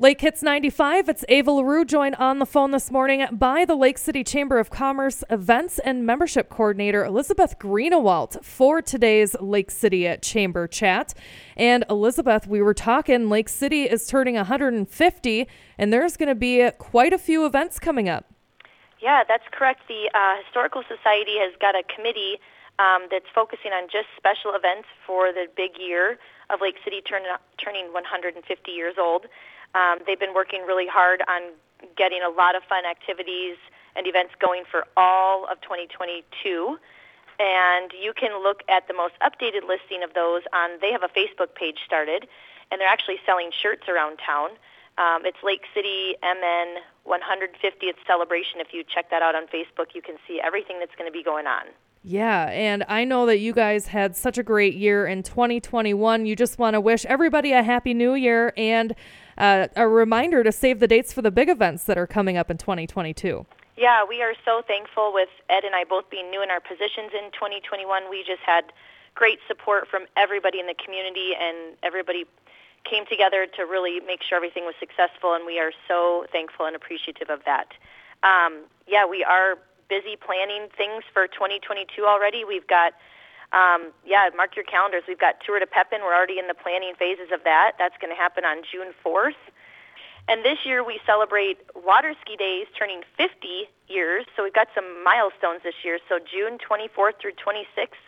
Lake Hits 95, it's Ava LaRue joined on the phone this morning by the Lake City Chamber of Commerce Events and Membership Coordinator Elizabeth Greenewalt for today's Lake City Chamber chat. And Elizabeth, we were talking, Lake City is turning 150, and there's going to be quite a few events coming up. Yeah, that's correct. The uh, Historical Society has got a committee um, that's focusing on just special events for the big year of Lake City turn, turning 150 years old. Um, they've been working really hard on getting a lot of fun activities and events going for all of 2022. And you can look at the most updated listing of those on, they have a Facebook page started, and they're actually selling shirts around town. Um, it's Lake City MN 150th celebration. If you check that out on Facebook, you can see everything that's going to be going on. Yeah, and I know that you guys had such a great year in 2021. You just want to wish everybody a happy new year and uh, a reminder to save the dates for the big events that are coming up in 2022. Yeah, we are so thankful with Ed and I both being new in our positions in 2021. We just had great support from everybody in the community, and everybody came together to really make sure everything was successful, and we are so thankful and appreciative of that. Um, yeah, we are busy planning things for 2022 already. We've got um, yeah, mark your calendars. We've got Tour de Pepin. We're already in the planning phases of that. That's going to happen on June 4th. And this year we celebrate Water Ski Days turning 50 years. So we've got some milestones this year. So June 24th through 26th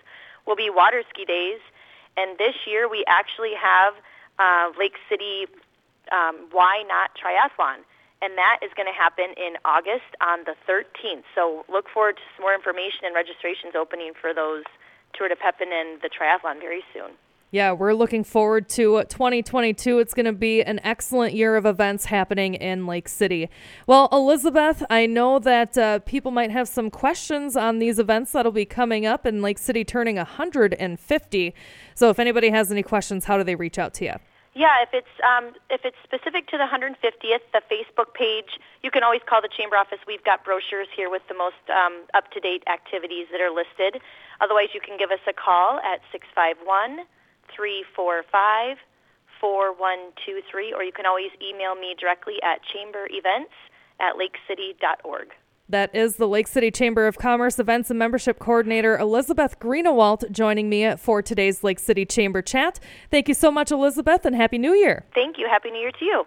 will be Water Ski Days. And this year we actually have uh, Lake City um, Why Not Triathlon. And that is going to happen in August on the 13th. So look forward to some more information and registrations opening for those Tour de Pepin and the triathlon very soon. Yeah, we're looking forward to 2022. It's going to be an excellent year of events happening in Lake City. Well, Elizabeth, I know that uh, people might have some questions on these events that'll be coming up in Lake City turning 150. So if anybody has any questions, how do they reach out to you? Yeah, if it's um, if it's specific to the 150th, the Facebook page, you can always call the chamber office. We've got brochures here with the most um, up-to-date activities that are listed. Otherwise, you can give us a call at 651 345 4123, or you can always email me directly at chamberevents at lakecity.org. That is the Lake City Chamber of Commerce Events and Membership Coordinator Elizabeth Greenewalt joining me for today's Lake City Chamber chat. Thank you so much, Elizabeth, and Happy New Year. Thank you. Happy New Year to you.